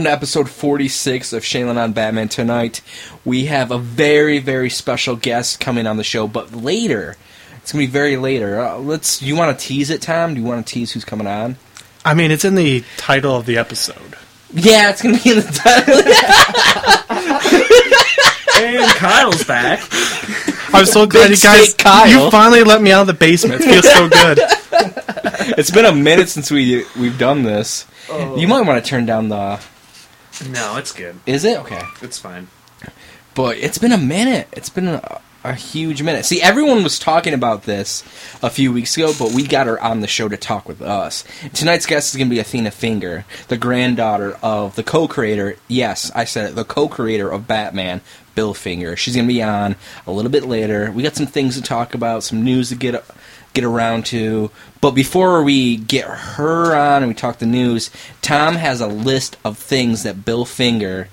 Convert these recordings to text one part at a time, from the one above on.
Welcome to episode 46 of Shanley on Batman. Tonight, we have a very, very special guest coming on the show, but later. It's going to be very later. Uh, let's. You want to tease it, Tom? Do you want to tease who's coming on? I mean, it's in the title of the episode. Yeah, it's going to be in the title. And Kyle's back. I'm so glad Big you guys. Kyle. You finally let me out of the basement. It feels so good. it's been a minute since we we've done this. You might want to turn down the. No, it's good. Is it okay? It's fine. But it's been a minute. It's been a, a huge minute. See, everyone was talking about this a few weeks ago, but we got her on the show to talk with us. Tonight's guest is going to be Athena Finger, the granddaughter of the co-creator. Yes, I said it. The co-creator of Batman, Bill Finger. She's going to be on a little bit later. We got some things to talk about, some news to get get around to. But before we get her on and we talk the news, Tom has a list of things that Bill Finger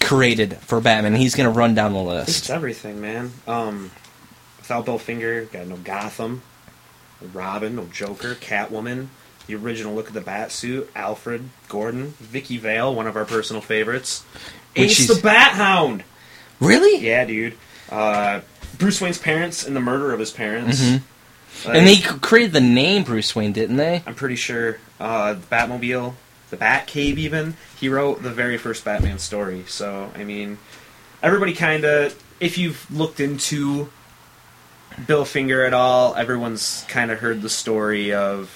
created for Batman. He's going to run down the list. It's everything, man. Um, without Bill Finger, got no Gotham, no Robin, no Joker, Catwoman, the original look of the Batsuit, Alfred, Gordon, Vicky Vale, one of our personal favorites, Ace the Bat Hound. Really? Yeah, dude. Uh, Bruce Wayne's parents and the murder of his parents. Mhm. Like, And they created the name Bruce Wayne, didn't they? I'm pretty sure uh, the Batmobile, the Batcave, even he wrote the very first Batman story. So I mean, everybody kind of, if you've looked into Bill Finger at all, everyone's kind of heard the story of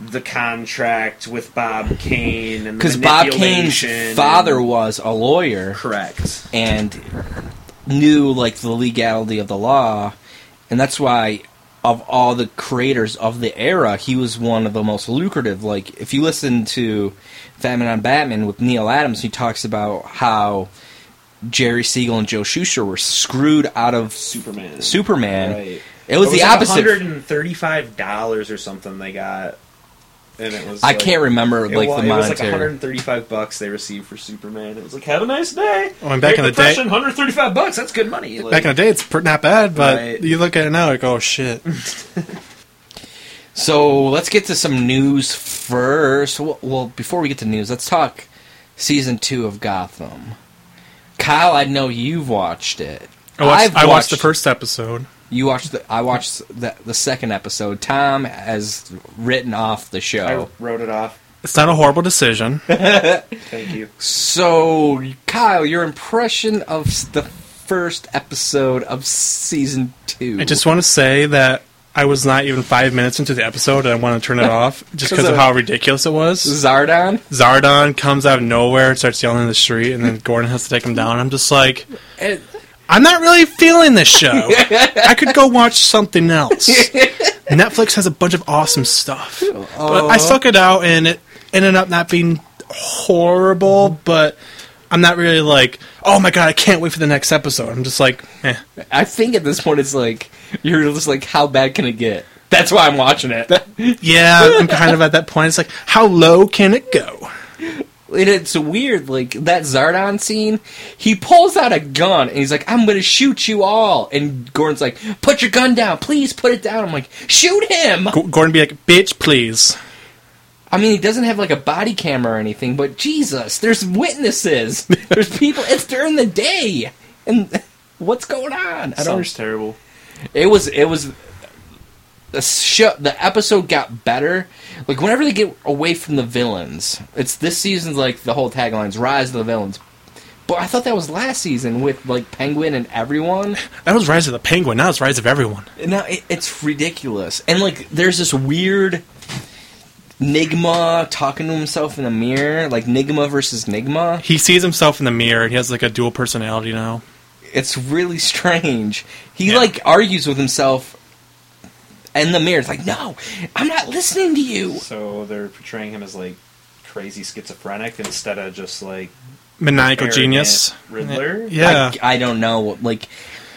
the contract with Bob Kane and Because Bob Kane's father and- was a lawyer correct. and knew like the legality of the law, and that's why of all the creators of the era, he was one of the most lucrative. Like if you listen to Batman on Batman with Neal Adams, he talks about how Jerry Siegel and Joe Shuster were screwed out of Superman. Superman. Right. It was, the like opposite. Hundred and thirty-five dollars or something they got, and it was. I like- can't remember It, like wa- the it was like 135 bucks they received for Superman. It was like, have a nice day. Oh, and back Great in the day- 135 bucks. That's good money. Like, Back in the day, it's not bad, but Right. you look at it now, like, oh shit. So let's get to some news first. Well, well, before we get to news, let's talk season two of Gotham. Kyle, I know you've watched it. I watched, I've I watched the first episode. You watched the. I watched the, the second episode. Tom has written off the show. I show. wrote it off. It's not a horrible decision. Thank you. So, Kyle, your impression of the first episode of season two? I just want to say that I was not even five minutes into the episode, and I want to turn it off just because of how ridiculous it was. Zaardon. Zaardon comes out of nowhere and starts yelling in the street, and then Gordon has to take him down. I'm just like, It- I'm not really feeling this show. I could go watch something else. Netflix has a bunch of awesome stuff, but I stuck it out, and it ended up not being horrible. But I'm not really like, oh my god, I can't wait for the next episode. I'm just like, eh. I think at this point it's like you're just like, how bad can it get? That's why I'm watching it. yeah, I'm kind of at that point. It's like, how low can it go? And it's weird, like that Zaardon scene. He pulls out a gun and he's like, "I'm gonna shoot you all." And Gordon's like, "Put your gun down, please. Put it down." I'm like, "Shoot him!" G- Gordon be like, bitch, please. I mean, he doesn't have like a body camera or anything, but Jesus, there's witnesses. There's people. It's during the day, and what's going on? I don't Sounds understand. terrible. It was. It was. The show, the episode got better. Like whenever they get away from the villains, it's this season's like the whole tagline's "Rise of the Villains." But I thought that was last season with like Penguin and everyone. That was Rise of the Penguin. Now it's Rise of Everyone. Now it, it's ridiculous, and like there's this weird Nigma talking to himself in the mirror, like Nigma versus Nigma. He sees himself in the mirror, and he has like a dual personality now. It's really strange. He Yeah. like argues with himself in the mirror. It's like, no, I'm not listening to you. So they're portraying him as like crazy schizophrenic instead of just like Maniacal genius. Riddler. Yeah. I, I don't know. Like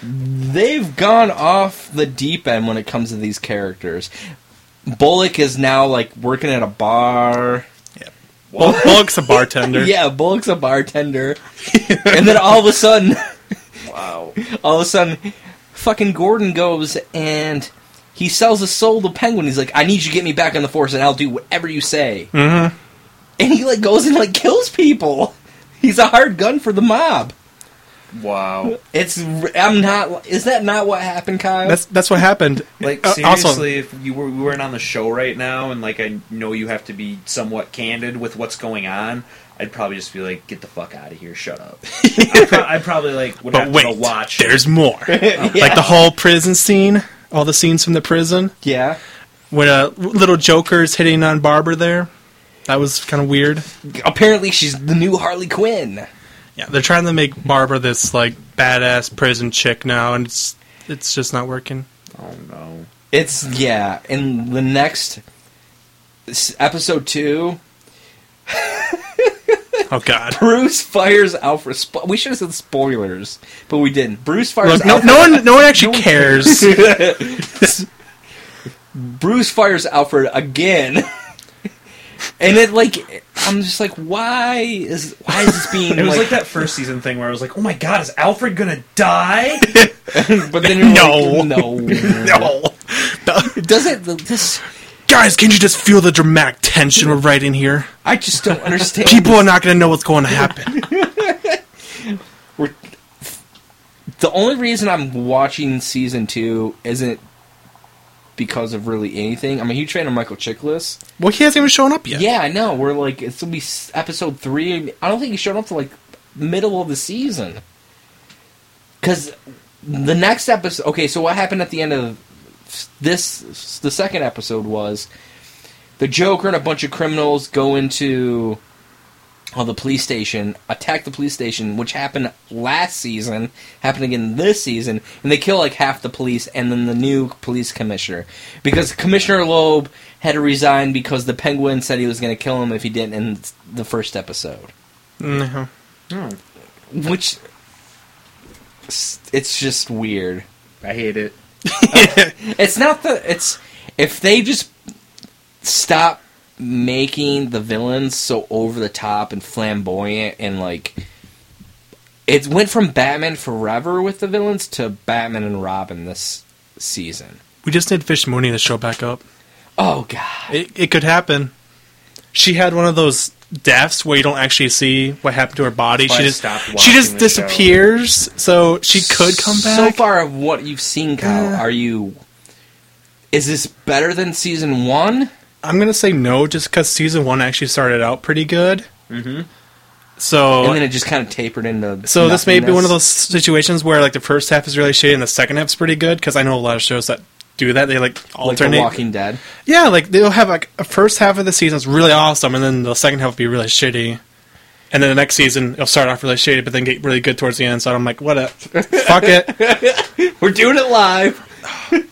they've gone off the deep end when it comes to these characters. Bullock is now like working at a bar. Bull- Bullock's a bartender. Yeah, Bullock's a bartender, and then all of a sudden, Wow. all of a sudden, fucking Gordon goes and he sells his soul to Penguin. He's like, "I need you to get me back on the force, and I'll do whatever you say." Mm-hmm. And he like goes and like kills people. He's a hard gun for the mob. Wow. It's I'm not. Is that not what happened, Kyle? That's that's what happened. Like Uh, seriously, also, if you were we weren't on the show right now, and like I know you have to be somewhat candid with what's going on, I'd probably just be like, "Get the fuck out of here! Shut up." I'd, pro- I'd probably like would but have wait, to watch. there's more. Like the whole prison scene, all the scenes from the prison, yeah. when uh, little Joker's hitting on Barbara there. That was kind of weird. Apparently, she's the new Harley Quinn. Yeah, they're trying to make Barbara this like badass prison chick now, and it's it's just not working. Oh no. It's yeah. In the next episode two, Oh God! Bruce fires Alfred. Spo- we should have said spoilers, but we didn't. Bruce fires. Look, no, Alfred. no one, no one actually cares. Bruce fires Alfred again. And it like I'm just like, why is why is this being? It was like, like that first season thing where I was like, "Oh my god, is Alfred gonna die?" But then No. like, no, no, Does it? This guys, can you just feel the dramatic tension we're writing here? I just don't understand. People are not going to know what's going to happen. We're, the only reason I'm watching season two isn't because of really anything. I'm a huge fan of Michael Chiklis. Well, he hasn't even shown up yet. Yeah, I know. We're like it's gonna be s- episode three. I don't think he showed up to like middle of the season. Because the next episode. Okay, so what happened at the end of this? The second episode was the Joker and a bunch of criminals go into uh, the police station, attack the police station, which happened last season, happened again this season, and they kill like half the police and then the new police commissioner. Because Commissioner Loeb had to resign because the Penguin said he was going to kill him if he didn't in the first episode. No. Which. It's just weird. I hate it. It's not the. It's. If they just stop making the villains so over the top and flamboyant and like. It went from Batman Forever with the villains to Batman and Robin this season. We just need Fish Mooney to show back up. Oh, God. It, it could happen. She had one of those deaths where you don't actually see what happened to her body. Why She just she just the show. disappears, so she could come back. So far, of what you've seen, Kyle, Uh. are you. Is this better than season one? I'm gonna say no, just because season one actually started out pretty good. Mm-hmm. So and then it just kind of tapered into. So this may be one of those situations where like the first half is really shitty and the second half's pretty good because I know a lot of shows that do that. They like alternate. Like The alternate. Walking Dead. yeah, like they'll have like a first half of the season is really awesome, and then the second half will be really shitty. And then the next season it'll start off really shitty, but then get really good towards the end. So I'm like, what? A, fuck it. We're doing it live.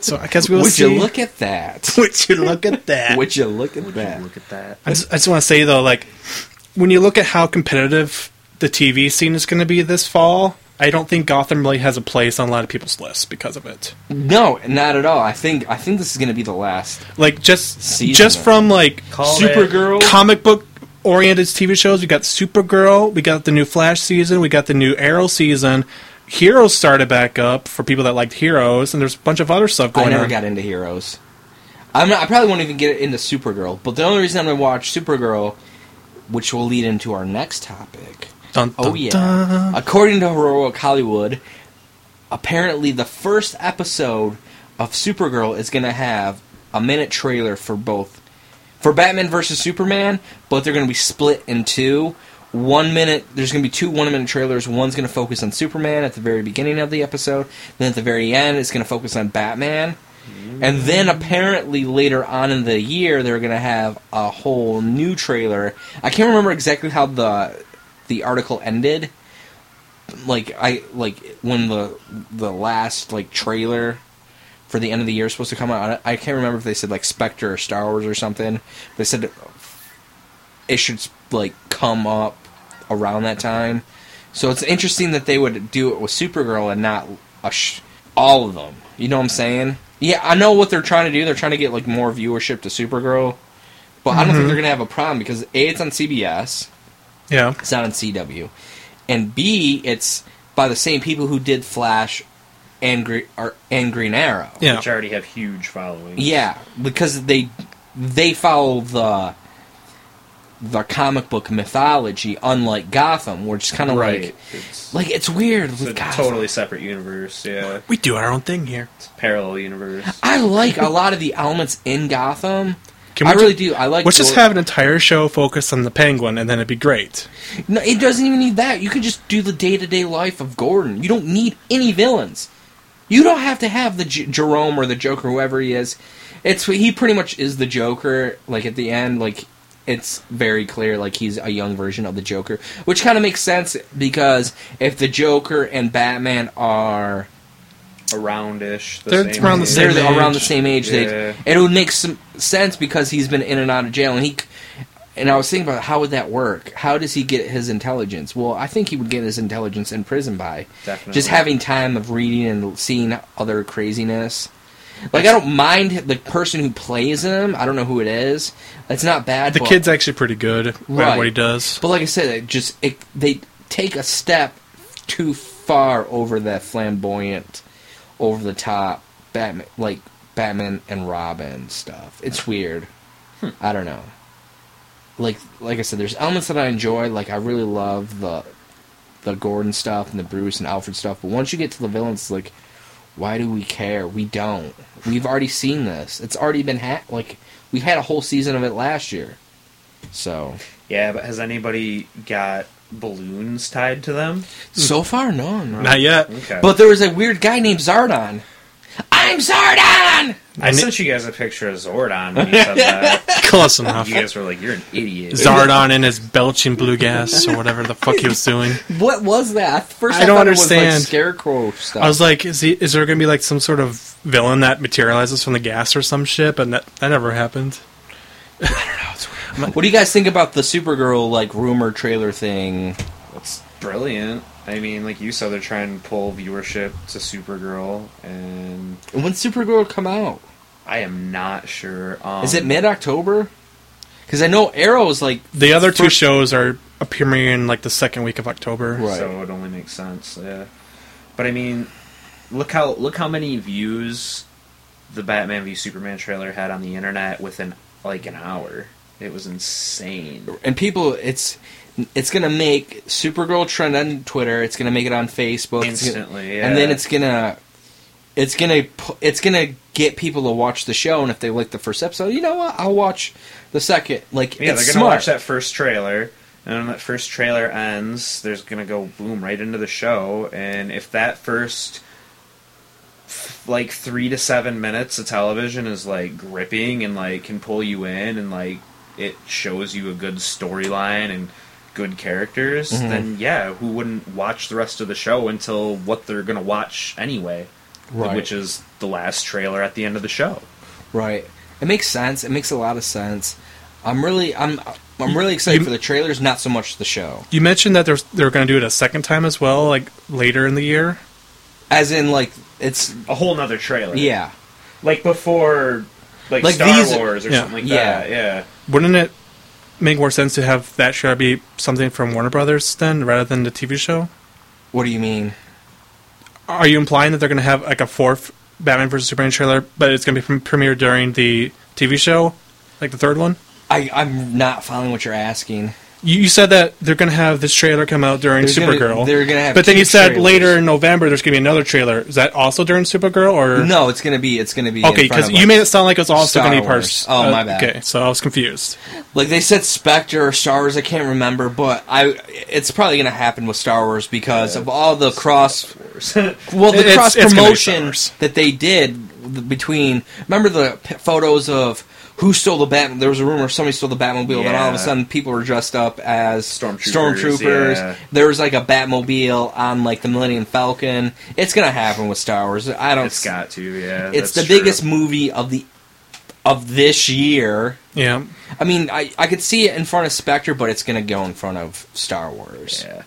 So I guess we'll Would see. you look at that? Would you look at that? Would you look at that? Look at that. I just, I just want to say though, like when you look at how competitive the TV scene is going to be this fall, I don't think Gotham really has a place on a lot of people's lists because of it. No, not at all. I think I think this is going to be the last. Like just Season just of- from like Call it. Supergirl. comic book oriented TV shows, we got Supergirl, we got the new Flash season, we got the new Arrow season. Heroes started back up for people that liked Heroes, and there's a bunch of other stuff going on. I never on. got into heroes. I'm not, I probably won't even get into Supergirl. But the only reason I'm going to watch Supergirl, which will lead into our next topic. Dun, Oh yeah. dun. According to Heroic Hollywood, apparently the first episode of Supergirl is going to have a minute trailer for both for Batman versus Superman, but they're going to be split in two. One minute, there's going to be two one minute trailers. One's going to focus on Superman at the very beginning of the episode. Then at the very end, it's going to focus on Batman. And then apparently later on in the year, they're going to have a whole new trailer. I can't remember exactly how the the article ended. Like I like when the the last like trailer for the end of the year is supposed to come out. I can't remember if they said like Spectre or Star Wars or something. They said it should like come up around that time. So it's interesting that they would do it with Supergirl and not a sh- all of them. You know what I'm saying? Yeah, I know what they're trying to do. They're trying to get like more viewership to Supergirl, but I don't think mm-hmm. they're gonna have a problem because a it's on CBS. Yeah. It's not on CW, and b it's by the same people who did Flash and Gre- or, and Green Arrow. Yeah. which already have huge followings. Yeah, because they they follow the the comic book mythology, unlike Gotham, where it's kind of right. like it's, like it's weird it's with a Gotham. totally separate universe. Yeah, We do our own thing here. it's a parallel universe. I like a lot of the elements in Gotham. Can we I really do. I like. Let's just have an entire show focused on the Penguin, and then it'd be great. No, it doesn't even need that. You could just do the day to day life of Gordon. You don't need any villains. You don't have to have the J- Jerome or the Joker, whoever he is. It's he pretty much is the Joker. Like at the end, like it's very clear, like he's a young version of the Joker, which kind of makes sense because if the Joker and Batman are Aroundish. The They're same around the age. same they're around the age. same age, Yeah. they it would make some sense because he's been in and out of jail, and he. And I was thinking about how would that work? How does he get his intelligence? Well, I think he would get his intelligence in prison by Definitely. just having time of reading and seeing other craziness. Like I don't mind the person who plays him. I don't know who it is. It's not bad. The but, kid's actually pretty good at Right. what he does. But like I said, it just it, they take a step too far over that flamboyant, over the top Batman, like Batman and Robin stuff. It's weird. Hmm. I don't know. Like like I said, there's elements that I enjoy. Like I really love the the Gordon stuff and the Bruce and Alfred stuff. But once you get to the villains, like, why do we care? We don't. We've already seen this. It's already been ha- like we had a whole season of it last year. So Yeah, but has anybody got balloons tied to them? So far, no, no. Not yet. Okay. But there was a weird guy named Zaardon. I'm Zaardon. I I sent you guys a picture of Zordon when you said that. Close enough. you guys were like, "You're an idiot." Zaardon and his belching blue gas or whatever the fuck he was doing. What was that? First, I don't thought It was like understand. scarecrow stuff. I was like, is he? Is there going to be like some sort of villain that materializes from the gas or some shit? But that, that never happened. What do you guys think about the Supergirl like rumor trailer thing? It's brilliant. I mean, like you said, they're trying to pull viewership to Supergirl, and And When Supergirl come out? I am not sure. Um, Is it mid October? Because I know Arrow is like The other two First- shows are premiering like the second week of October. Right. So it only makes sense. Yeah, but I mean, look how look how many views the Batman v Superman trailer had on the internet within like an hour. It was insane. and people it's it's gonna make Supergirl trend on Twitter. It's gonna make it on Facebook. it's gonna- Instantly, yeah. and then it's gonna it's gonna it's gonna get people to watch the show. And if they like the first episode, you know what? I'll watch the second. Like Yeah, they're gonna smart. watch that first trailer, and when that first trailer ends, there's gonna go boom right into the show. And if that first like three to seven minutes of television is like gripping and like can pull you in and like it shows you a good storyline and good characters, Mhm. then yeah, who wouldn't watch the rest of the show until what they're gonna watch anyway, Right. which is the last trailer at the end of the show. Right. It makes sense. It makes a lot of sense. I'm really I'm I'm really excited You- for the trailers, not so much the show. You mentioned that they're they're going to do it a second time as well, like later in the year. As in like it's A whole nother trailer. yeah. like before like, Like Star these- Wars or Yeah. something like Yeah. that. Yeah. Wouldn't it make more sense to have that show be something from Warner Brothers then, rather than the TV show? What do you mean? Are you implying that they're going to have like a fourth Batman vs Superman trailer, but it's going to be pre- premiered during the TV show, like the third one? I I'm not following what you're asking. You, you said that they're going to have this trailer come out during There's gonna- Supergirl. they're gonna have but then you said trailers. later in November there's going to be another trailer. Is that also during Supergirl or No, it's gonna be it's gonna be Okay, because you like- made it sound like it was also going to be part. Oh, my uh, bad. Okay, so I was confused. like they said Spectre or Star Wars. I can't remember, but I it's probably gonna happen with Star Wars because of all the cross well the It's- cross it's gonna be Star promotion that they did between remember the p- photos of who stole the bat there was a rumor somebody stole the batmobile then all of a sudden people were dressed up as Stormtroopers, stormtroopers yeah. there was like a batmobile on like the millennium falcon it's gonna happen with star wars i don't It's got to, yeah. it's that's the biggest movie of the of this year. Yeah. I mean, I, I could see it in front of Spectre, but it's going to go in front of Star Wars. Yeah.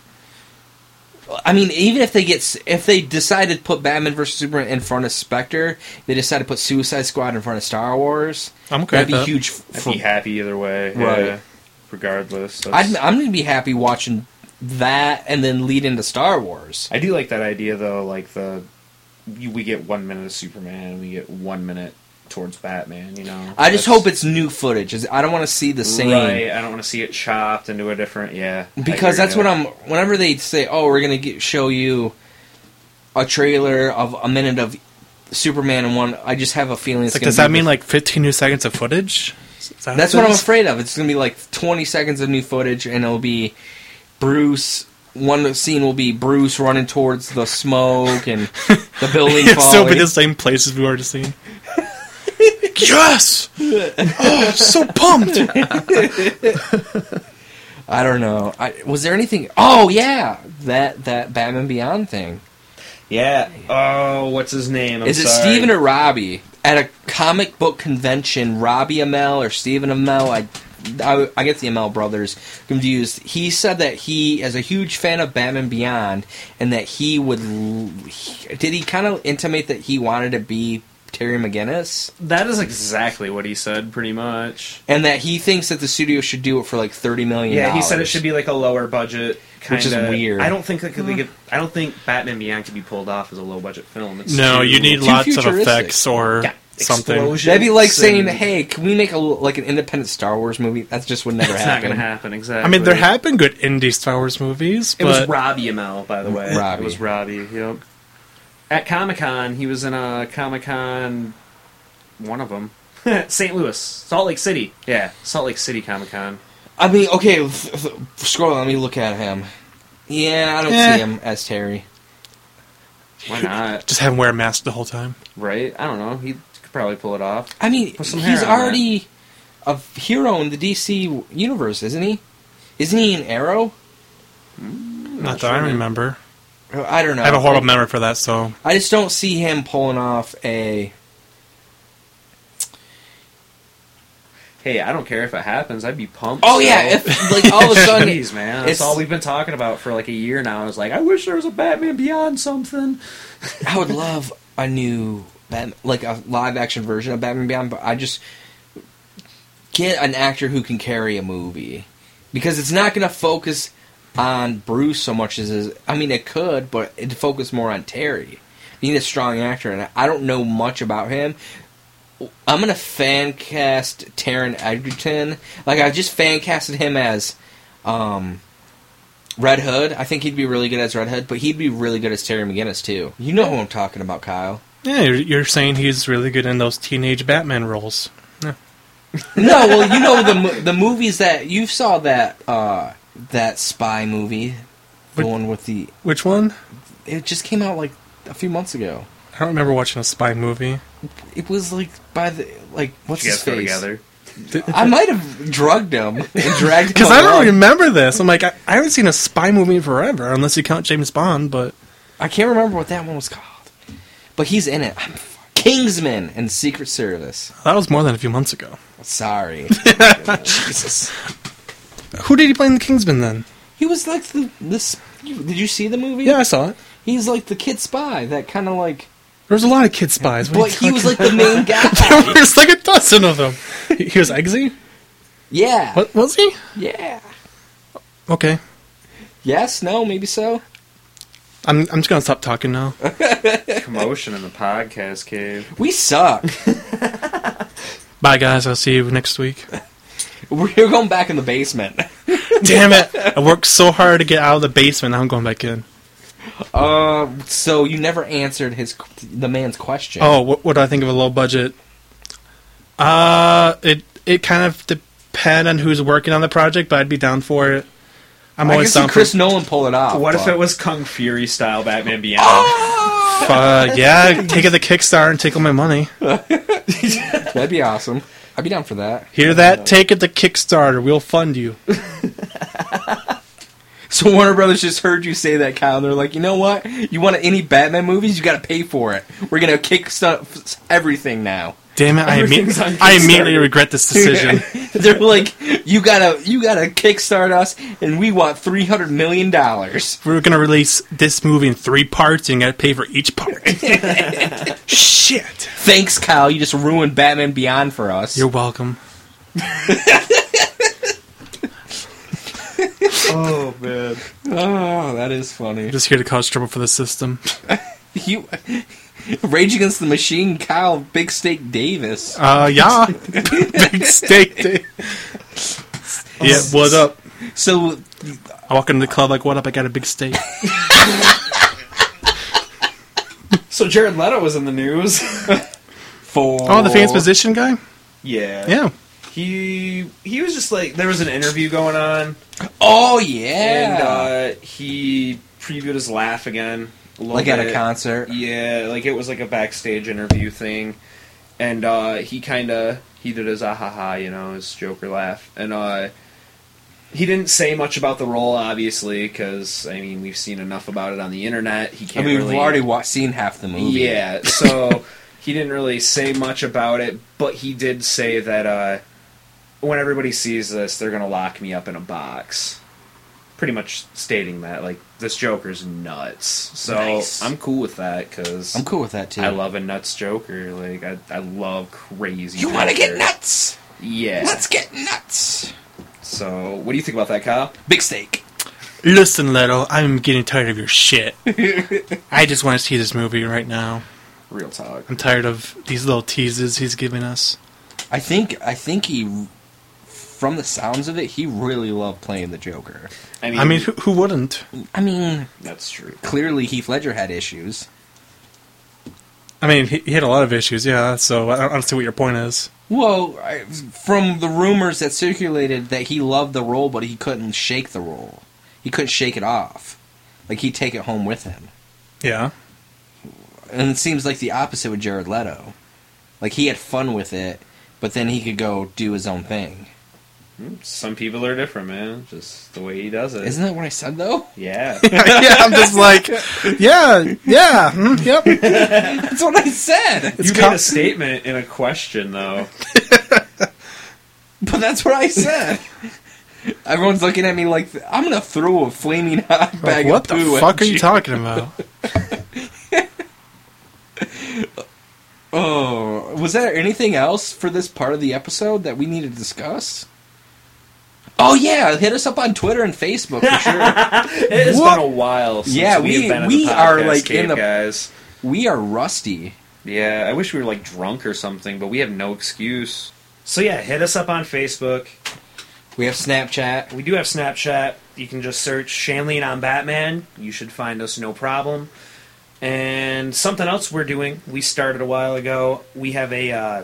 I mean, even if they get if they decided to put Batman versus Superman in front of Spectre, they decide to put Suicide Squad in front of Star Wars. I'm okay That'd be that. huge. f- I'd be happy either way. Right. Yeah. Regardless. I'd, I'm going to be happy watching that and then lead into Star Wars. I do like that idea though. Like the we get one minute of Superman, and we get one minute towards Batman. You know. I just hope it's new footage. I don't want to see the same. Right. I don't want to see it chopped into a different. Yeah. Because that's ya. what I'm. Whenever they say, "Oh, we're gonna get, show you a trailer of a minute of Superman and one," I just have a feeling it's. Like, gonna does that mean like 15 new seconds of footage? That That's what I'm afraid of. It's gonna be like 20 seconds of new footage, and it'll be Bruce. One scene will be Bruce running towards the smoke and the building It'll still be the same places we've already seen. yes! Oh, I'm so pumped! I don't know. I, was there anything? Oh yeah, that that Batman Beyond thing. Yeah. Oh, what's his name? I'm Is it sorry. Steven or Robbie? At a comic book convention, Robbie Amell or Stephen Amell, I, I, I get the Amell brothers confused. He said that he is a huge fan of Batman Beyond, and that he would. he- did he kind of intimate that he wanted to be Terry McGinnis, That is exactly what he said, pretty much. and that he thinks that the studio should do it for like thirty million? Yeah, he said it should be like a lower budget. Kinda, Which is weird. I don't think that could they get. Hmm. I don't think Batman Beyond could be pulled off as a low budget film. It's no, too- you need lots of effects or Yeah, something. explosions That'd be like saying, "Hey, can we make a like an independent Star Wars movie?" That just would never It's not going to happen. Exactly. I mean, there have been good indie Star Wars movies, It was Robbie Amell, by the mm, way. Robbie. It was Robbie. Yep. At Comic Con, he was in a Comic Con. One of them, St. Louis, Salt Lake City. Yeah, Salt Lake City Comic Con. I mean, okay, th- th- scroll. Let me look at him. Yeah, I don't Eh. see him as Terry. Why not? just have him wear a mask the whole time. right? I don't know. He could probably pull it off. I mean, Put some he's hair on already a hero in the DC universe, isn't he? Isn't he an Arrow? Not that sure, I man. remember. I don't know. I have a horrible memory for that, so I just don't see him pulling off a. Hey, I don't care if it happens. I'd be pumped. Oh yeah, if like all of a sudden, Jeez, man, that's it's- all we've been talking about for like a year now. I was like, I wish there was a Batman Beyond something. I would love a new Batman, like a live action version of Batman Beyond, but I just get an actor who can carry a movie because it's not going to focus on Bruce so much as is. I mean, it could, but it'd focus more on Terry. You need a strong actor, and I don't know much about him. I'm gonna fan cast Taron Egerton. Like I just fan casted him as um, Red Hood. I think he'd be really good as Red Hood, but he'd be really good as Terry McGinnis too. You know who I'm talking about, Kyle. yeah, you're, you're saying he's really good in those teenage Batman roles. no, well, you know the the movies that you saw that uh, that spy movie, the Which- one with the Which one? it just came out like a few months ago. I don't remember watching a spy movie. It was like by the like what's you his guys go face? together. I might have drugged him and dragged him. Because I don't along. remember this. I'm like, I, I haven't seen a spy movie in forever, unless you count James Bond. But I can't remember what that one was called, but he's in it. I'm Kingsman and Secret Service. that was more than a few months ago. Sorry, Jesus. Who did he play in the Kingsman then? He was like the this. Did you see the movie? Yeah, I saw it. He's like the kid spy that kind of like. There was a lot of kid spies. What But he was talking- like the main there guy. was like a dozen of them. He he was Eggsy? yeah. What was he? Yeah. Okay. Yes. No. Maybe so. I'm I'm just gonna stop talking now. Commotion in the podcast cave. We suck. Bye guys, I'll see you next week. We're going back in the basement. Damn it! I worked so hard to get out of the basement. Now I'm going back in. Uh. So you never answered his the man's question. Oh, what, what do I think of a low budget? Uh, it it kind of depend on who's working on the project, but I'd be down for it. I'm I always guess see down Chris. Nolan pull it off. What if it was Kung Fury style Batman Beyond? Uh, yeah, take it to the Kickstarter and take all my money. That'd be awesome. I'd be down for that. Hear that? Take it to Kickstarter. We'll fund you. So Warner Brothers just heard you say that, Kyle. And they're like, you know what? You want any Batman movies? You got to pay for it. We're gonna kick stuff everything now. Damn it! I, imme- I immediately regret this decision. They're like, you gotta, you gotta kickstart us, and we want three hundred million dollars. We're gonna release this movie in three parts, and you gotta pay for each part. Shit! Thanks, Kyle. You just ruined Batman Beyond for us. You're welcome. Oh man. oh, that is funny. I'm just here to cause trouble for the system. You, Rage Against the Machine, Kyle, Big Steak Davis. Uh, yeah. Big steak day. Yeah, what up? So, I walk into the club like, what up? I got a big steak. So Jared Leto was in the news. for Oh, the fans position guy? yeah. Yeah. He he was just like there was an interview going on, Oh yeah, and uh, he previewed his laugh again. Like at a concert. Yeah, like it was like a backstage interview thing, and uh, he kind of he did his ah ha ha, you know, his Joker laugh, and uh, he didn't say much about the role, obviously, because I mean we've seen enough about it on the internet. He can't I mean, really, we've already wa- seen half the movie. yeah, so he didn't really say much about it, but he did say that uh, when everybody sees this, they're gonna lock me up in a box. Pretty much stating that like this Joker's nuts. So Nice. I'm cool with that because I'm cool with that too. I love a nuts Joker. Like I, I love crazy. You want to get nuts? Yeah. Let's get nuts. So what do you think about that, Kyle? Big steak. Listen, Leto, I'm getting tired of your shit. I just want to see this movie right now. Real talk. I'm tired of these little teases he's giving us. I think I think he, from the sounds of it, he really loved playing the Joker. I mean, I mean, who, who wouldn't? I mean, that's true. clearly Heath Ledger had issues. I mean, he, he had a lot of issues, yeah, so I don't, I don't see what your point is. Well, I, from the rumors that circulated that he loved the role, but he couldn't shake the role. He couldn't shake it off. Like he'd take it home with him. Yeah. And it seems like the opposite with Jared Leto. Like he had fun with it, but then he could go do his own thing. Some people are different, man. Just the way he does it. Isn't that what I said though? Yeah. yeah, I'm just like, yeah, yeah, mm, yep. That's what I said. you co- made a statement in a question, though. But that's what I said. Everyone's looking at me like I'm gonna throw a flaming hot bag what of the poo fuck at are you talking about? Oh, was there anything else for this part of the episode that we need to discuss? Oh yeah, hit us up on Twitter and Facebook for sure. It has been a while since Yeah, we- the are, like, in the- guys. we are rusty. Yeah, I wish we were like drunk or something, but we have no excuse. So yeah, hit us up on Facebook. We have Snapchat. We do have Snapchat. You can just search Shanley on Batman. You should find us no problem. And something else we're doing. We started a while ago. We have a. Uh,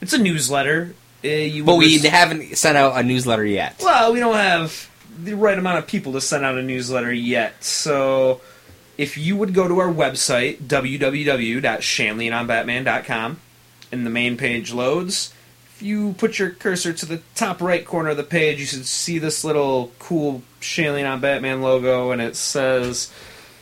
it's a newsletter. Uh, you But we rec- haven't sent out a newsletter yet. Well, we don't have the right amount of people to send out a newsletter yet. So if you would go to our website, www.shanleyandonbatman.com, and the main page loads, if you put your cursor to the top right corner of the page, you should see this little cool Shanley on Batman logo, and it says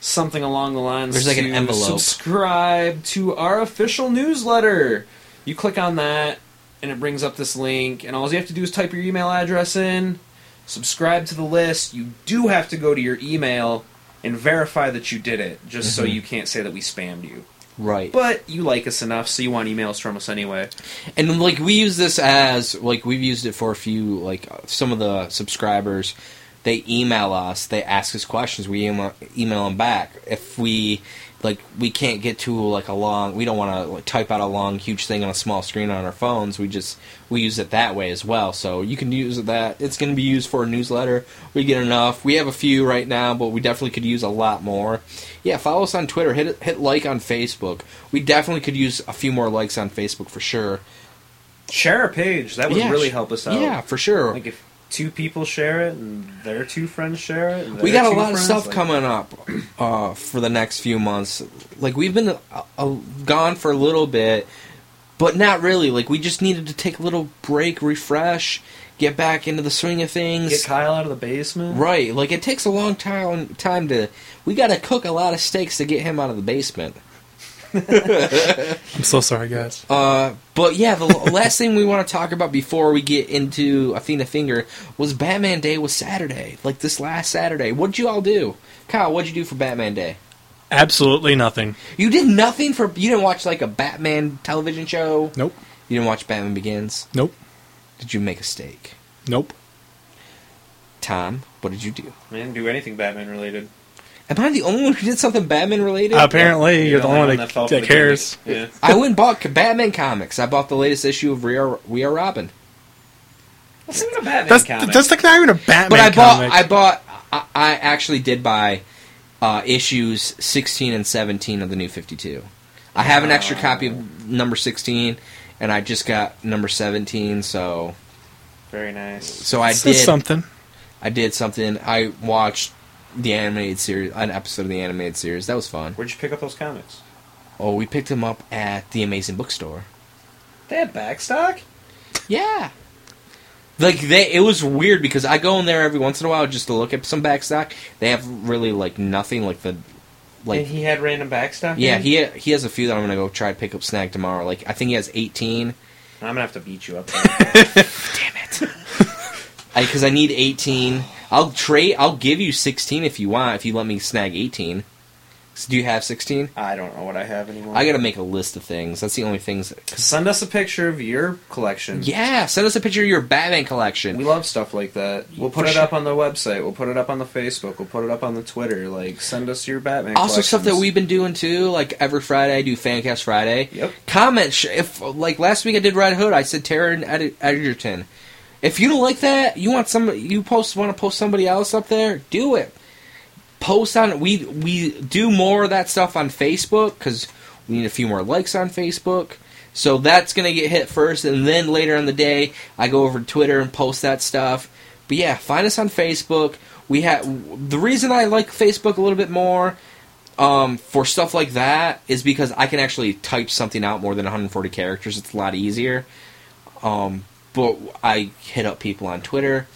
something along the lines There's like an to envelope. subscribe to our official newsletter. You click on that, and it brings up this link, and all you have to do is type your email address in, subscribe to the list. You do have to go to your email and verify that you did it, just so Mhm. you can't say that we spammed you. Right. But you like us enough, so you want emails from us anyway. And like we use this as like we've used it for a few like some of the subscribers. They email us. They ask us questions. We email, email them back. If we like we can't get to like a long. We don't want to like, type out a long huge thing on a small screen on our phones. We just we use it that way as well. So you can use that. It's going to be used for a newsletter. We get enough. We have a few right now, but we definitely could use a lot more. Yeah, follow us on Twitter. Hit hit like on Facebook. We definitely could use a few more likes on Facebook for sure. Share a page. That would Yeah, really help us out. Yeah, for sure. Like if two people share it and their two friends share it, we got a lot of stuff like- coming up uh, for the next few months. Like we've been uh, uh, gone for a little bit, but not really. Like we just needed to take a little break, refresh, get back into the swing of things. Get Kyle out of the basement. right. Like it takes a long time time to. We got to cook a lot of steaks to get him out of the basement. I'm so sorry, guys. Uh, but yeah, the last thing we want to talk about before we get into Athena Finger was Batman Day was Saturday, like this last Saturday. What'd you all do? Kyle, what'd you do for Batman Day? Absolutely nothing. You did nothing for. You didn't watch like a Batman television show. Nope. You didn't watch Batman Begins. Nope. Did you make a steak? Nope. Tom, what did you do? I didn't do anything Batman related. Am I the only one who did something Batman related? Apparently, you're the only one that, fell for that cares. Yeah. I went and bought Batman comics. I bought the latest issue of We Are, we Are Robin. That's not even a Batman That's comic. that's like not even a Batman But I bought, comic. I bought, I, I actually did buy uh, issues 16 and 17 of the New 52. I have an extra copy of number 16, and I just got number 17. So, Very nice. so I This did, is something. I did something. I watched the animated series, an episode of the animated series. That was fun. Where'd you pick up those comics? Oh, we picked them up at the Amazing Bookstore. They had backstock? Yeah. Like they, it was weird because I go in there every once in a while just to look at some backstock. They have really like nothing like the, like and he had random backstock? yeah in? he he has a few that I'm gonna go try to pick up snag tomorrow. Like I think he has 18. I'm gonna have to beat you up. Damn it. Because I, need 18. I'll trade. I'll give you 16 if you want. If you let me snag 18. So do you have 16? I don't know what I have anymore. I gotta make a list of things. That's the only things. Send us a picture of your collection. yeah, send us a picture of your Batman collection. We love stuff like that. We'll put For it sure. up on the website. We'll put it up on the Facebook. We'll put it up on the Twitter. Like, send us your Batman. also stuff that we've been doing too like every friday i do fancast friday Yep. comment if like last week i did red hood i said Taron Ed- Egerton if you don't like that you want some you post want to post somebody else up there do it post on we we do more of that stuff on facebook because we need a few more likes on facebook so that's gonna get hit first and then later in the day i go over to twitter and post that stuff but yeah find us on facebook we have the reason i like facebook a little bit more um, for stuff like that is because I can actually type something out more than 140 characters. It's a lot easier. Um, but I hit up people on Twitter.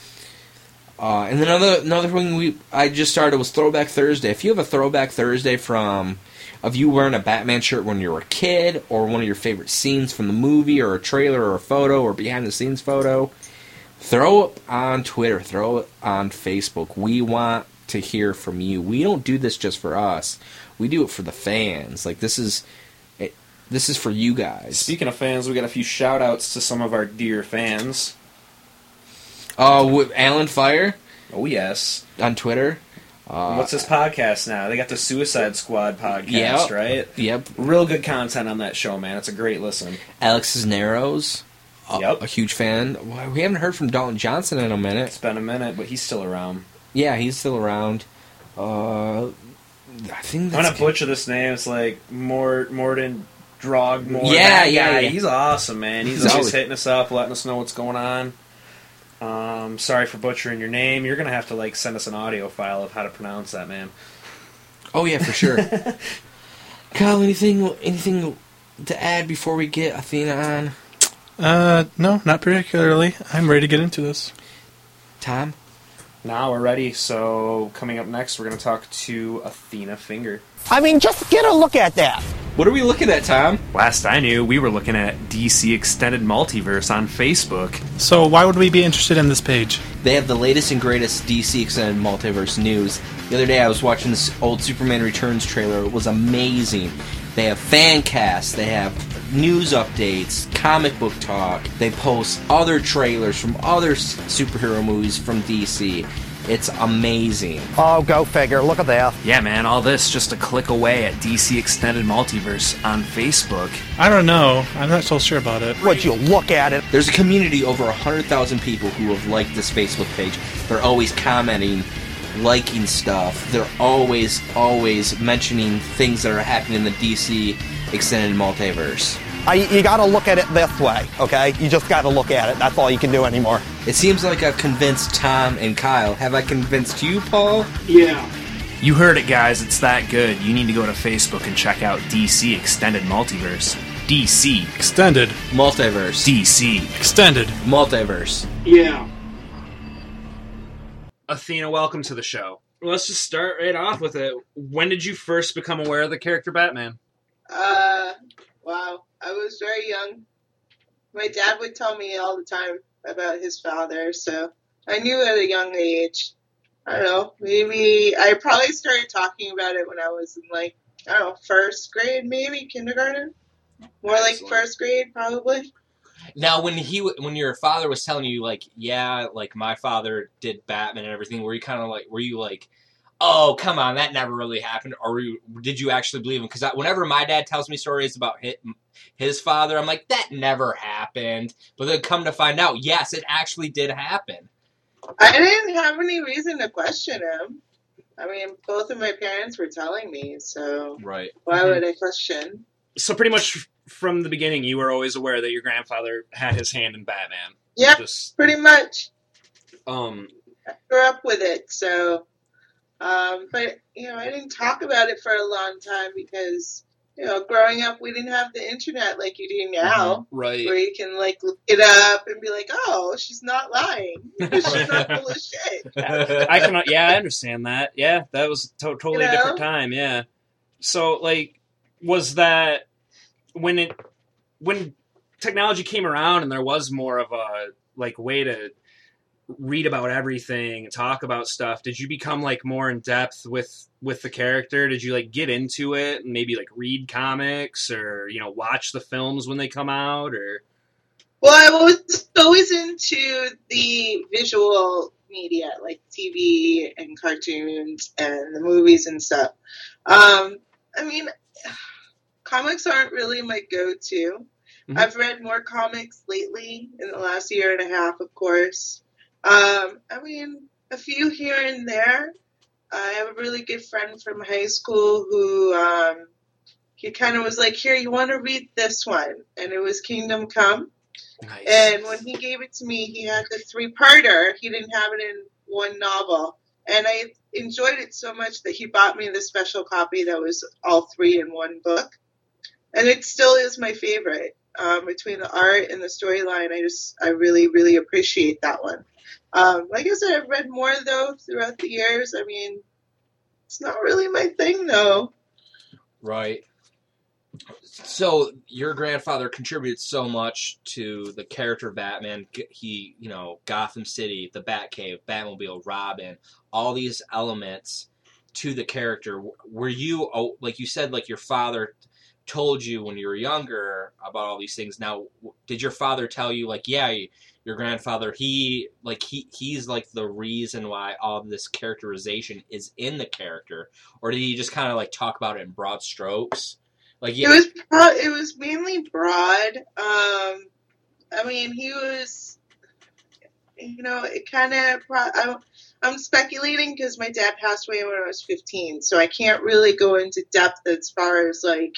Uh, and then another another thing we I just started was Throwback Thursday. If you have a Throwback Thursday from of you wearing a Batman shirt when you were a kid, or one of your favorite scenes from the movie, or a trailer, or a photo, or behind the scenes photo, throw it on Twitter, throw it on Facebook. We want to hear from you. We don't do this just for us. We do it for the fans. Like this is this is for you guys. Speaking of fans, we got a few shout outs to some of our dear fans. Uh, with Alan Fire Oh, yes. on Twitter. Uh, What's this podcast now? They got the Suicide Squad podcast, Yep. right? Yep. Real good content on that show, man. It's a great listen. Alex Narrows. A, Yep. a huge fan. We haven't heard from Dalton Johnson in a minute. It's been a minute, but he's still around. Yeah, he's still around. Uh, I think I'm gonna butcher this name. It's like Mort Morton Drogmore. Yeah, that yeah, yeah. He's awesome, man. He's, He's always, always- hitting us up, letting us know what's going on. Um, sorry for butchering your name. You're gonna have to like send us an audio file of how to pronounce that, man. Oh yeah, for sure. Kyle, anything anything to add before we get Athena on? Uh, no, not particularly. I'm ready to get into this. Tom? Now we're ready. So coming up next, we're gonna talk to Athena Finger. I mean, just get a look at that. What are we looking at, Tom? Last I knew, we were looking at DC Extended Multiverse on Facebook. So why would we be interested in this page? They have the latest and greatest DC extended multiverse news. The other day I was watching this old Superman Returns trailer. It was amazing. They have fan casts, they have news updates, comic book talk. They post other trailers from other superhero movies from DC. It's amazing. Oh, go figure. Look at that. Yeah, man, all this just a click away at DC Extended Multiverse on Facebook. I don't know. I'm not so sure about it. Would you look at it? There's a community over 100,000 people who have liked this Facebook page. They're always commenting, liking stuff. They're always, always mentioning things that are happening in the DC extended multiverse. I, you got to look at it this way, okay? You just got to look at it. That's all you can do anymore. It seems like I've convinced Tom and Kyle. Have I convinced you, Paul? Yeah. You heard it, guys. It's that good. You need to go to Facebook and check out DC Extended Multiverse. DC. Extended. Multiverse. DC. Extended. Multiverse. Yeah. Athena, welcome to the show. Let's just start right off with it. When did you first become aware of the character Batman? Uh, wow. I was very young. My dad would tell me all the time about his father, so I knew at a young age. I don't know. Maybe I probably started talking about it when I was in like I don't know first grade, maybe kindergarten. More like first grade, probably. Now, when he, when your father was telling you, like, yeah, like my father did Batman and everything, were you kind of like, were you like, oh, come on, that never really happened, or you, did you actually believe him? Because whenever my dad tells me stories about his, his father, I'm like, that never happened. But then come to find out, yes, it actually did happen. I didn't have any reason to question him. I mean, both of my parents were telling me, so Right. why Mhm. would I question? So pretty much from the beginning, you were always aware that your grandfather had his hand in Batman. Yeah, Just pretty much. um, I grew up with it, so. Um, but you know, I didn't talk about it for a long time because you know, growing up, we didn't have the internet like you do now, right. where you can like look it up and be like, "Oh, she's not lying. she's not full of shit." I can, yeah, I understand that. Yeah, that was to- totally You a different time. Yeah. So, like, was that when it when technology came around and there was more of a like way to read about everything, talk about stuff? Did you become like more in depth with with the character? Did you like get into it and maybe like read comics or you know watch the films when they come out or? Well, I was always into the visual media, like TV and cartoons and the movies and stuff. Um, I mean, comics aren't really my go-to. Mhm. I've read more comics lately in the last year and a half, of course. Um, I mean, a few here and there. I have a really good friend from high school who um, he kind of was like, "Here, you want to read this one?" And it was Kingdom Come. Nice. And when he gave it to me, he had the three parter. He didn't have it in one novel. And I enjoyed it so much that he bought me the special copy that was all three in one book. And it still is my favorite. Um, between the art and the storyline, I just, I really, really appreciate that one. Um, like I said, I've read more though throughout the years. I mean, it's not really my thing though. Right. So your grandfather contributed so much to the character Batman. He, you know, Gotham City, the Batcave, Batmobile, Robin, all these elements to the character. Were you, oh, like you said, like your father told you when you were younger about all these things. Now, did your father tell you, like, yeah, your grandfather, he, like, he, he's like the reason why all this characterization is in the character, or did he just kind of like talk about it in broad strokes? Like, It was it was mainly broad. Um, I mean, he was, you know, it kind of. I'm, I'm speculating because my dad passed away when I was 15, so I can't really go into depth as far as like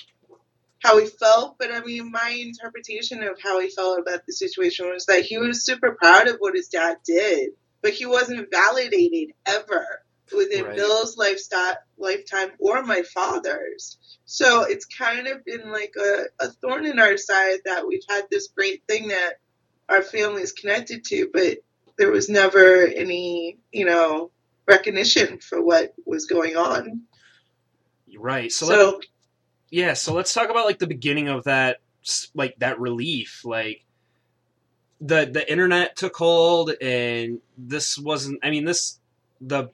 how he felt. But I mean, my interpretation of how he felt about the situation was that he was super proud of what his dad did, but he wasn't validated ever within Right. Bill's lifestyle, lifetime or my father's. So it's kind of been like a, a thorn in our side that we've had this great thing that our family is connected to, but there was never any, you know, recognition for what was going on. right. So, So, let- yeah. So let's talk about like the beginning of that, like that relief, like. The, the internet took hold and this wasn't i mean this the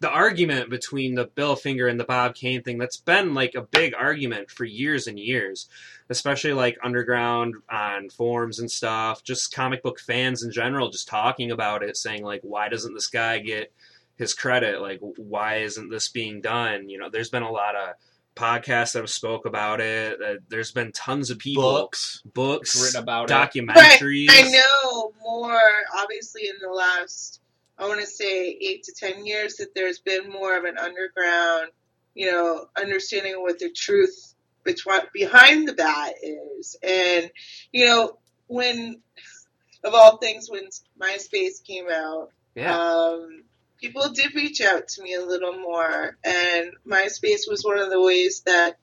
the argument between the Bill Finger and the Bob Kane thing that's been like a big argument for years and years, especially like underground on forums and stuff, just comic book fans in general just talking about it saying like why doesn't this guy get his credit? Like why isn't this being done? You know, there's been a lot of podcasts that have spoke about it. Uh, there's been tons of people books books written about it. documentaries. I know more, obviously, in the last, I want to say, eight to ten years, that there's been more of an underground, you know, understanding what the truth between, behind the bat is. And, you know, when, of all things, when MySpace came out, Yeah. um, people did reach out to me a little more. And MySpace was one of the ways that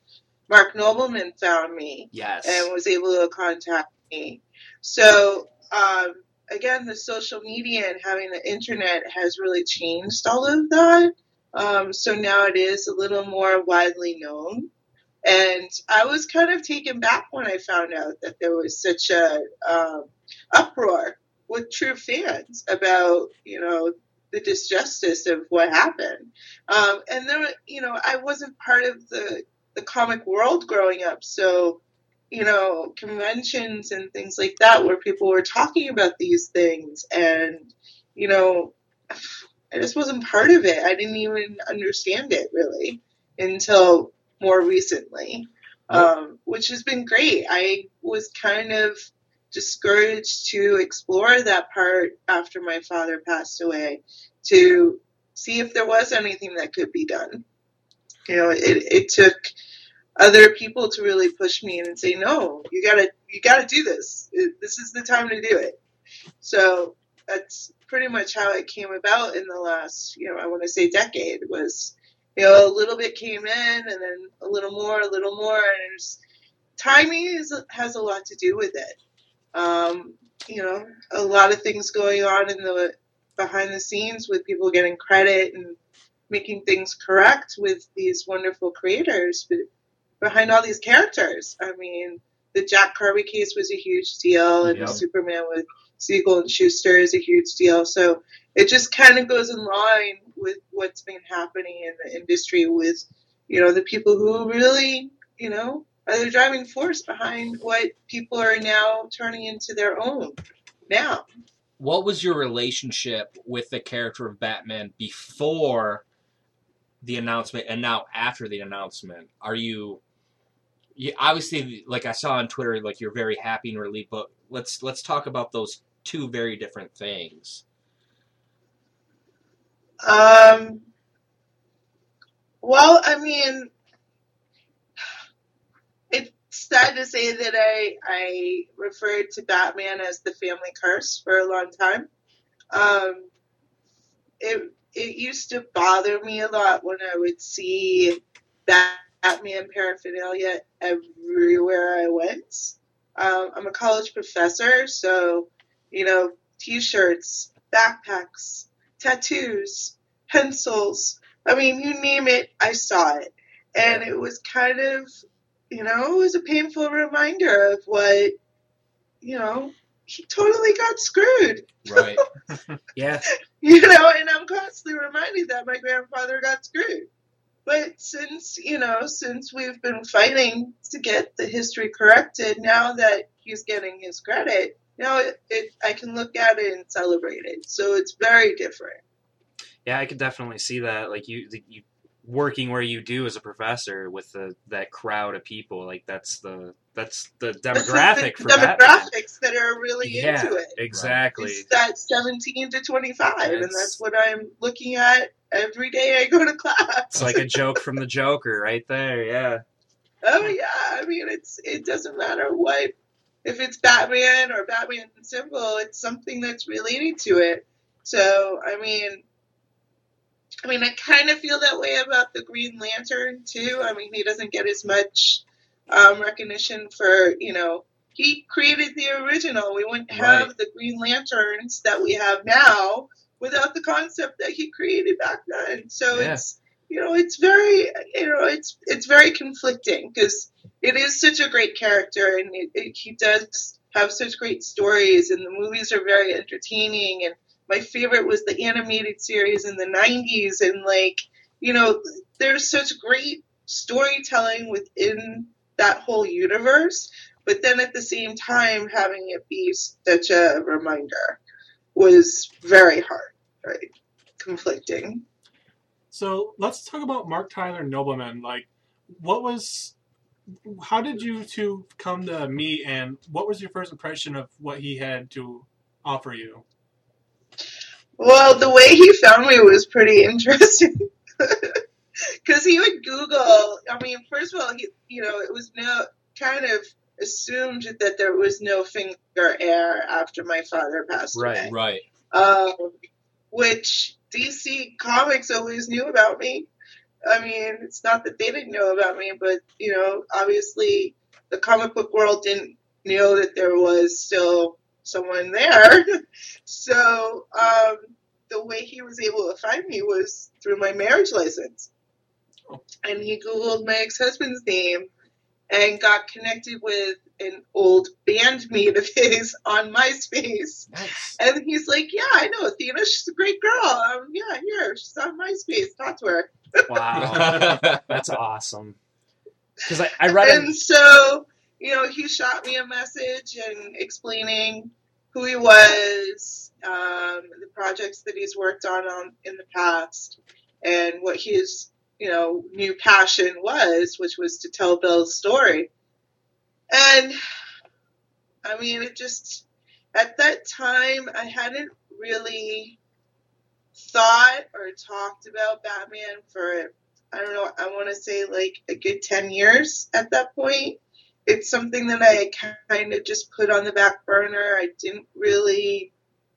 Mark Nobleman found me yes. and was able to contact me. So, um, again, the social media and having the internet has really changed all of that. Um, so now it is a little more widely known. And I was kind of taken back when I found out that there was such a um, uproar with true fans about, you know, the disjustice of what happened. Um, and then, you know, I wasn't part of the, the comic world growing up. So, you know, conventions and things like that where people were talking about these things. And, you know, I just wasn't part of it. I didn't even understand it really until more recently, um, which has been great. I was kind of discouraged to explore that part after my father passed away to see if there was anything that could be done. You know, it, it took other people to really push me and say, no, you gotta, you gotta do this. This is the time to do it. So that's pretty much how it came about in the last, you know, I want to say decade was, you know, a little bit came in and then a little more, a little more, and timing is, has a lot to do with it. Um, you know, a lot of things going on in the behind the scenes with people getting credit and making things correct with these wonderful creators but behind all these characters. I mean, the Jack Kirby case was a huge deal, and Yep. the Superman with Siegel and Shuster is a huge deal. So it just kind of goes in line with what's been happening in the industry with, you know, the people who really, you know, are the driving force behind what people are now turning into their own now. What was your relationship with the character of Batman before the announcement and now after the announcement? Are you, you obviously like I saw on Twitter like you're very happy and relieved, but let's let's talk about those two very different things. Um, well, I mean, sad to say that I I referred to Batman as the family curse for a long time. Um, it it used to bother me a lot when I would see Batman paraphernalia everywhere I went. Um, I'm a college professor, so you know, T-shirts, backpacks, tattoos, pencils. I mean, you name it, I saw it. And it was kind of, you know, it was a painful reminder of what, you know, he totally got screwed. Right. Yeah. You know, and I'm constantly reminded that my grandfather got screwed. But since, you know, since we've been fighting to get the history corrected, now that he's getting his credit, now it, it I can look at it and celebrate it. So it's very different. Yeah, I could definitely see that. Like you, you working where you do as a professor with the that crowd of people. Like that's the that's the the- demographic the for Batman. demographics that are really Yeah, into it. exactly. It's that 17 to 25, and that's what I'm looking at every day I go to class. It's like a joke from the Joker right there. Yeah. Oh yeah, I mean it's it doesn't matter what if it's Batman or Batman symbol, it's something that's related to it. So I mean, I mean I kind of feel that way about the Green Lantern too. I mean he doesn't get as much um, recognition for you know he created the original. We wouldn't have Right. the Green Lanterns that we have now without the concept that he created back then. So Yeah. it's you know it's very you know it's it's very conflicting because it is such a great character and it, it, he does have such great stories and the movies are very entertaining and my favorite was the animated series in the 90s and like you know there's such great storytelling within that whole universe but then at the same time having it be such a reminder was very hard right conflicting So let's talk about Mark Tyler Nobleman. Like, what was, how did you two come to meet, and what was your first impression of what he had to offer you? Well, the way he found me was pretty interesting. Because he would Google, I mean, first of all, he, you know, it was no kind of assumed that there was no Finger heir after my father passed Right. away. Right. Um, which DC Comics always knew about me. I mean, it's not that they didn't know about me, but, you know, obviously the comic book world didn't know that there was still someone there. so, um, the way he was able to find me was through my marriage license. And he Googled my ex husband's name and got connected with an old bandmate of his on MySpace. Nice. And he's like, "Yeah, I know Athena. She's a great girl. Um, yeah, here she's on MySpace. Talk to her." Wow, that's awesome. Because I, I read and so, you know, he shot me a message and explaining who he was, um, the projects that he's worked on, on in the past, and what his, you know, new passion was, which was to tell Bill's story. And I mean, it just at that time I hadn't really thought or talked about Batman for I don't know, I want to say like a good 10 years at that point. It's something that I kind of just put on the back burner. I didn't really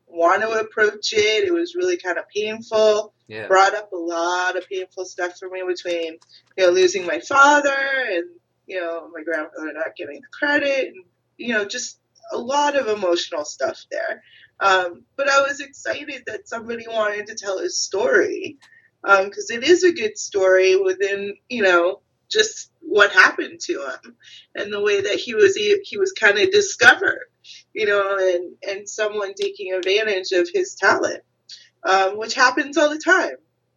want to approach it. It was really kind of painful. yeah, Brought up a lot of painful stuff for me between, you know, losing my father and, you know, my grandfather not getting the credit and, you know, just a lot of emotional stuff there. Um, but I was excited that somebody wanted to tell his story because it is a good story within you know just what happened to him and the way that he was he, he was kind of discovered you know and and someone taking advantage of his talent um, which happens all the time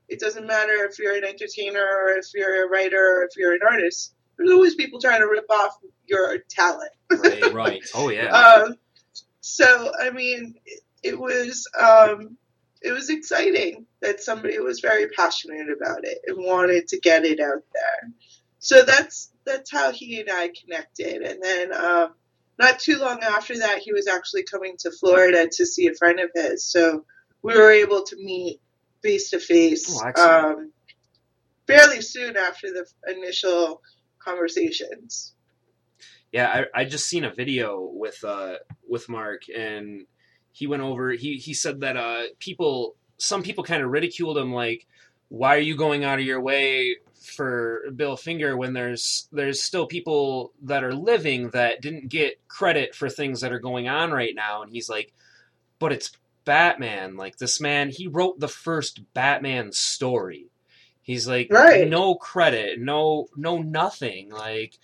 it doesn't matter if you're an entertainer or if you're a writer or if you're an artist there's always people trying to rip off your talent right. right. Oh yeah. um, so I mean, it, it was um, it was exciting that somebody was very passionate about it and wanted to get it out there. So that's that's how he and I connected, and then um, not too long after that, he was actually coming to Florida to see a friend of his. So we were able to meet face to face fairly soon after the initial conversations. Yeah, I, I just seen a video with uh with Mark and he went over he he said that uh people some people kind of ridiculed him like why are you going out of your way for Bill Finger when there's there's still people that are living that didn't get credit for things that are going on right now and he's like but it's Batman like this man he wrote the first Batman story he's like Right. no credit no no nothing like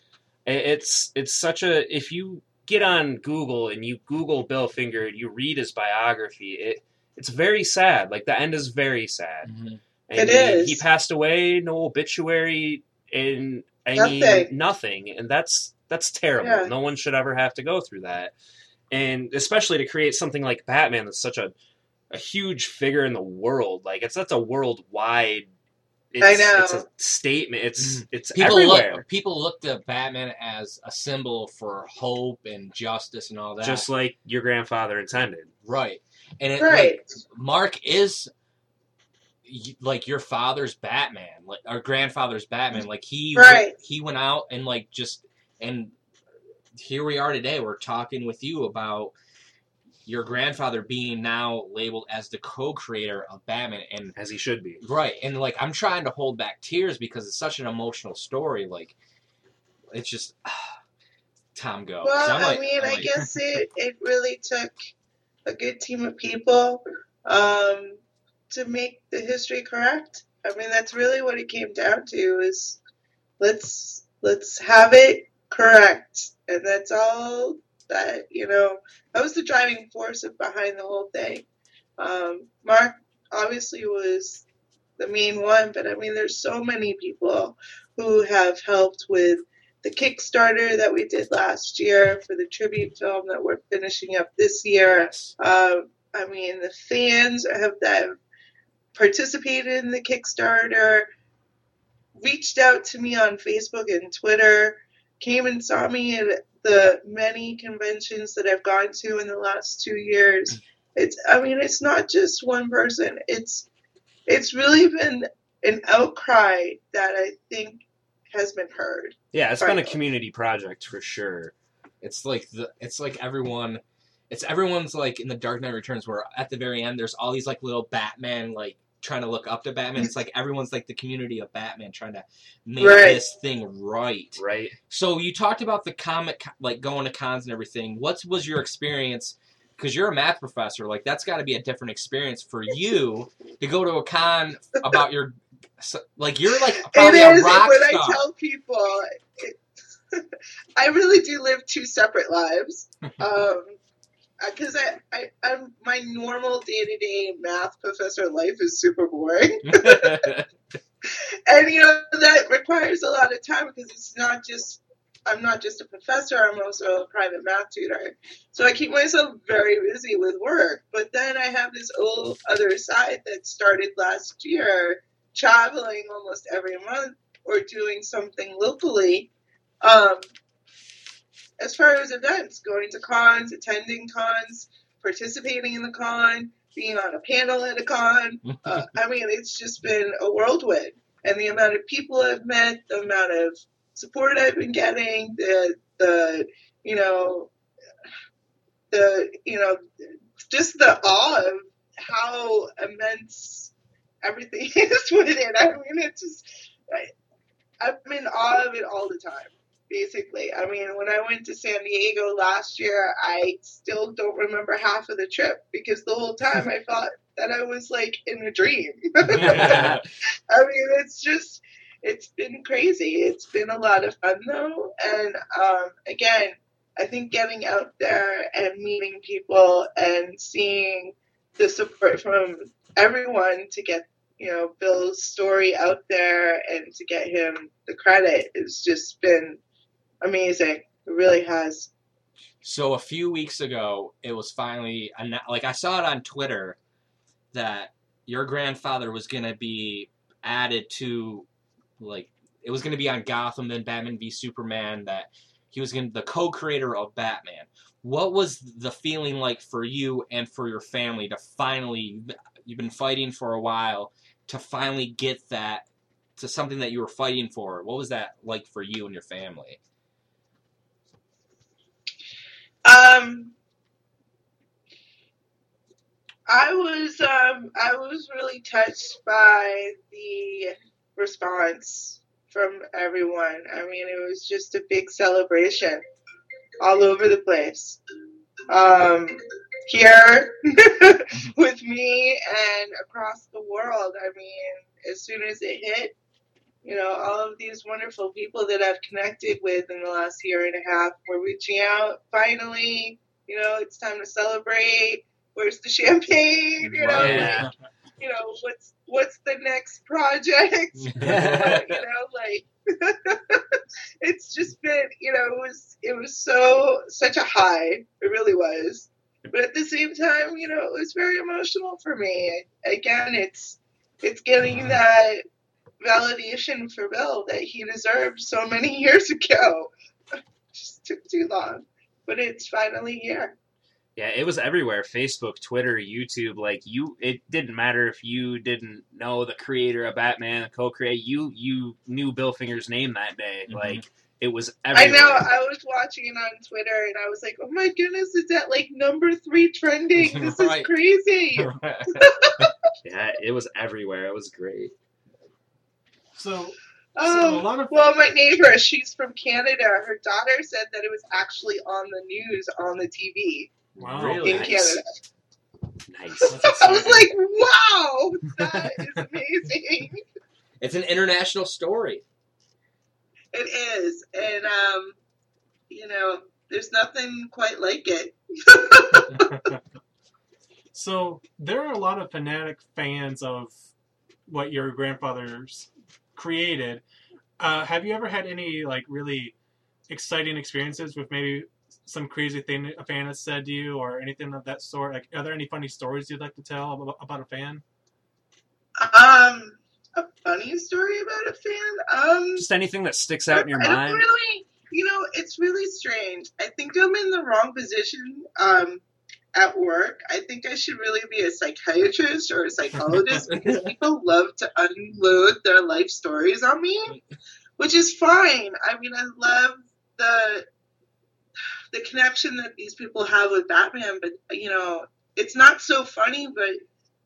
it's it's such a if you get on Google and you Google Bill Finger and you read his biography, it it's very sad. Like the end is very sad. Mhm. And It he, is. He passed away, no obituary, and I mean Nothing. nothing, and that's that's terrible. Yeah. No one should ever have to go through that, and especially to create something like Batman that's such a a huge figure in the world. Like it's that's a worldwide. It's, I know. It's a statement. It's mm. it's People everywhere. look. People looked at Batman as a symbol for hope and justice and all that. just like your grandfather intended. right, and it, Right. like, Mark is y- like your father's Batman, like our grandfather's Batman. Like he Right. he went out and like just and here we are today. We're talking with you about your grandfather being now labeled as the co-creator of Batman and as he should be. Right, and like I'm trying to hold back tears because it's such an emotional story. Like, it's just Tom go. 'Cause Well, I'm like- I mean, I'm I guess it, it really took a good team of people um, to make the history correct. I mean, that's really what it came down to is let's let's have it correct, and that's all that you know. That was the driving force behind the whole thing. Um, Mark obviously was the main one, but I mean, there's so many people who have helped with the Kickstarter that we did last year for the tribute film that we're finishing up this year. Um, I mean, the fans have that participated in the Kickstarter, reached out to me on Facebook and Twitter, came and saw me at the many conventions that I've gone to in the last two years. It's, I mean, it's not just one person. It's, it's really been an outcry that I think has been heard. Yeah, it's been a community project for sure. it's like the it's like everyone, it's everyone's like in the Dark Knight Returns where at the very end there's all these like little Batman like trying to look up to Batman. It's like everyone's like the community of Batman trying to make Right. this thing right. Right. So you talked about the comic, like going to cons and everything. What was your experience? Because you're a math professor, like that's got to be a different experience for you to go to a con about your, like you're like It probably a rock when I tell people, it, I really do live two separate lives. Um, because I, I, I'm my normal day to day math professor life is super boring, and you know that requires a lot of time because it's not just I'm not just a professor, I'm also a private math tutor. So I keep myself very busy with work. But then I have this whole other side that started last year, traveling almost every month or doing something locally. Um, as far as events, going to cons, attending cons, participating in the con, being on a panel at a con. Uh, I mean, it's just been a whirlwind. And the amount of people I've met, the amount of support I've been getting, the the you know the you know just the awe of how immense everything is with it. I mean, it's just I, I'm in awe of it all the time. Basically, I mean, when I went to San Diego last year, I still don't remember half of the trip because the whole time I thought that I was like in a dream. I mean, it's just it's been crazy. It's been a lot of fun though, and um, again, I think getting out there and meeting people and seeing the support from everyone to get you know Bill's story out there and to get him the credit has just been amazing. It really has. So a few weeks ago, it was finally like I saw it on Twitter that your grandfather was going to be added to like it was going to be on Gotham then Batman v Superman that he was going to the co-creator of Batman. What was the feeling like for you and for your family to finally you've been fighting for a while to finally get that to something that you were fighting for? What was that like for you and your family? Um, I was um, I was really touched by the response from everyone. I mean, it was just a big celebration all over the place. Um, here with me and across the world. I mean, as soon as it hit, you know, all of these wonderful people that I've connected with in the last year and a half were reaching out. Finally, you know, it's time to celebrate. Where's the champagne? You know, Right. like, you know, what's what's the next project? you know, like it's just been, you know, it was it was so such a high. It really was. But at the same time, you know, it was very emotional for me. Again, it's it's getting that validation for Bill that he deserved so many years ago. just took too long. But it's finally here. Yeah, it was everywhere. Facebook, Twitter, YouTube. Like you, it didn't matter if you didn't know the creator of Batman, the co-creator. You you knew Bill Finger's name that day. Mhm. Like it was I everywhere. know. I was watching it on Twitter and I was like, "Oh my goodness, it's at like number three trending. This Right. is crazy." Yeah, it was everywhere. It was great. So, so a Oh, lot of well, my neighbor, she's from Canada. Her daughter said that it was actually on the news on the TV wow. Really? in Nice. Canada. Nice. I was like, "Wow, that is amazing." It's an international story. It is, and um, you know, there's nothing quite like it. So there are a lot of fanatic fans of what your grandfather's created. Uh, have you ever had any like really exciting experiences with maybe some crazy thing a fan has said to you or anything of that sort? Like, are there any funny stories you'd like to tell about, about a fan? Um, a funny story about a fan. Um, Just anything that sticks out in your I mind. really, you know, it's really strange. I think I'm in the wrong position um, at work. I think I should really be a psychiatrist or a psychologist because people love to unload their life stories on me, which is fine. I mean, I love the the connection that these people have with Batman, but you know, it's not so funny, but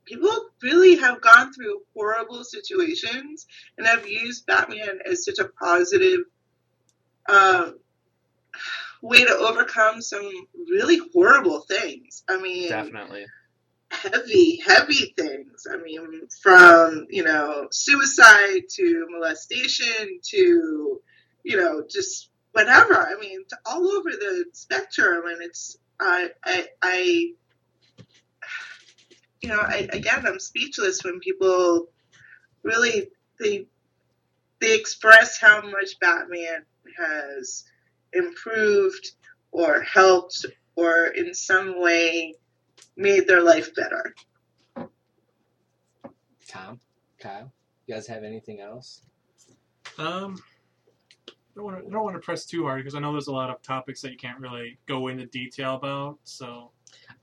people really have gone through horrible situations and have used Batman as such a positive um, way to overcome some really horrible things. I mean, Definitely. heavy, heavy things. I mean, from, you know, suicide to molestation to, you know, just whatever. I mean, all over the spectrum, and it's I I, I you know, I, again, I'm speechless when people really they they express how much Batman has improved or helped or in some way made their life better. Tom, Kyle, you guys have anything else? Um, I don't want to, I don't want to press too hard because I know there's a lot of topics that you can't really go into detail about. So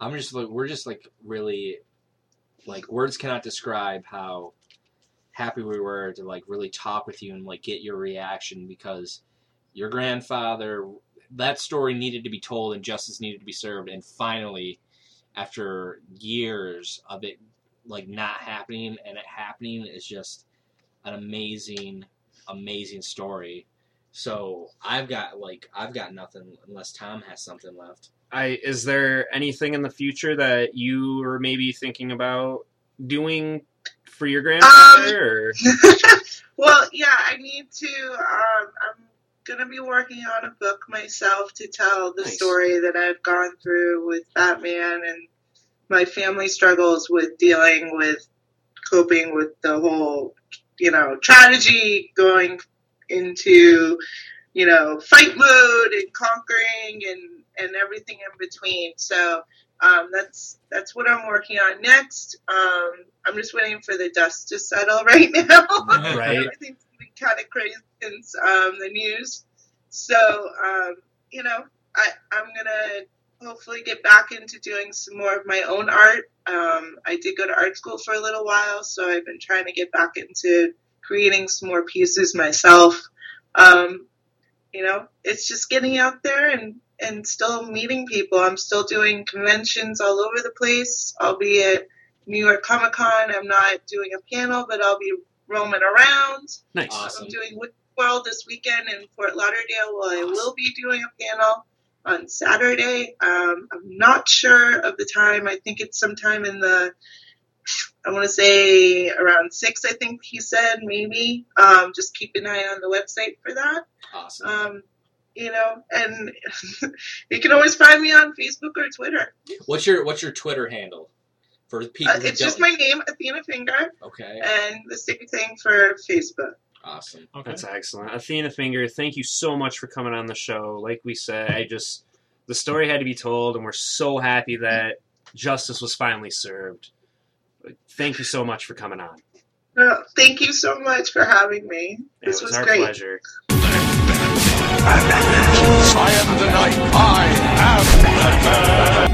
I'm just like we're just like really like words cannot describe how happy we were to like really talk with you and like get your reaction because your grandfather that story needed to be told and justice needed to be served and finally after years of it like not happening and it happening is just an amazing amazing story so i've got like i've got nothing unless tom has something left I is there anything in the future that you are maybe thinking about doing for your grandfather? or? well, yeah, I need to. Um, I'm gonna be working on a book myself to tell the Nice. story that I've gone through with Batman and my family struggles with dealing with coping with the whole, you know, tragedy going into, you know, fight mode and conquering and and everything in between. So um, that's that's what I'm working on next. Um, I'm just waiting for the dust to settle right now. Right. Everything's been kind of crazy since um, the news. So um, you know, I I'm gonna hopefully get back into doing some more of my own art. Um, I did go to art school for a little while, so I've been trying to get back into creating some more pieces myself. Um, you know, it's just getting out there and and still meeting people. I'm still doing conventions all over the place. I'll be at New York Comic Con. I'm not doing a panel, but I'll be roaming around. Nice. Awesome. I'm doing Wood World this weekend in Fort Lauderdale. Well, I will be doing a panel on Saturday. Um, I'm not sure of the time. I think it's sometime in the, I want to say around six. I think he said maybe. Um, just keep an eye on the website for that. awesome Um, you know, and you can always find me on Facebook or Twitter. what's your what's your twitter handle for uh, people. Uh, it's just my name, Athena Finger. Okay. And the same thing for Facebook. Awesome. Okay. That's excellent. Athena Finger, thank you so much for coming on the show. Like we said, I just the story had to be told, and we're so happy that justice was finally served. Thank you so much for coming on. Well, thank you so much for having me. This it was, was our great. pleasure. I am the night. I am the.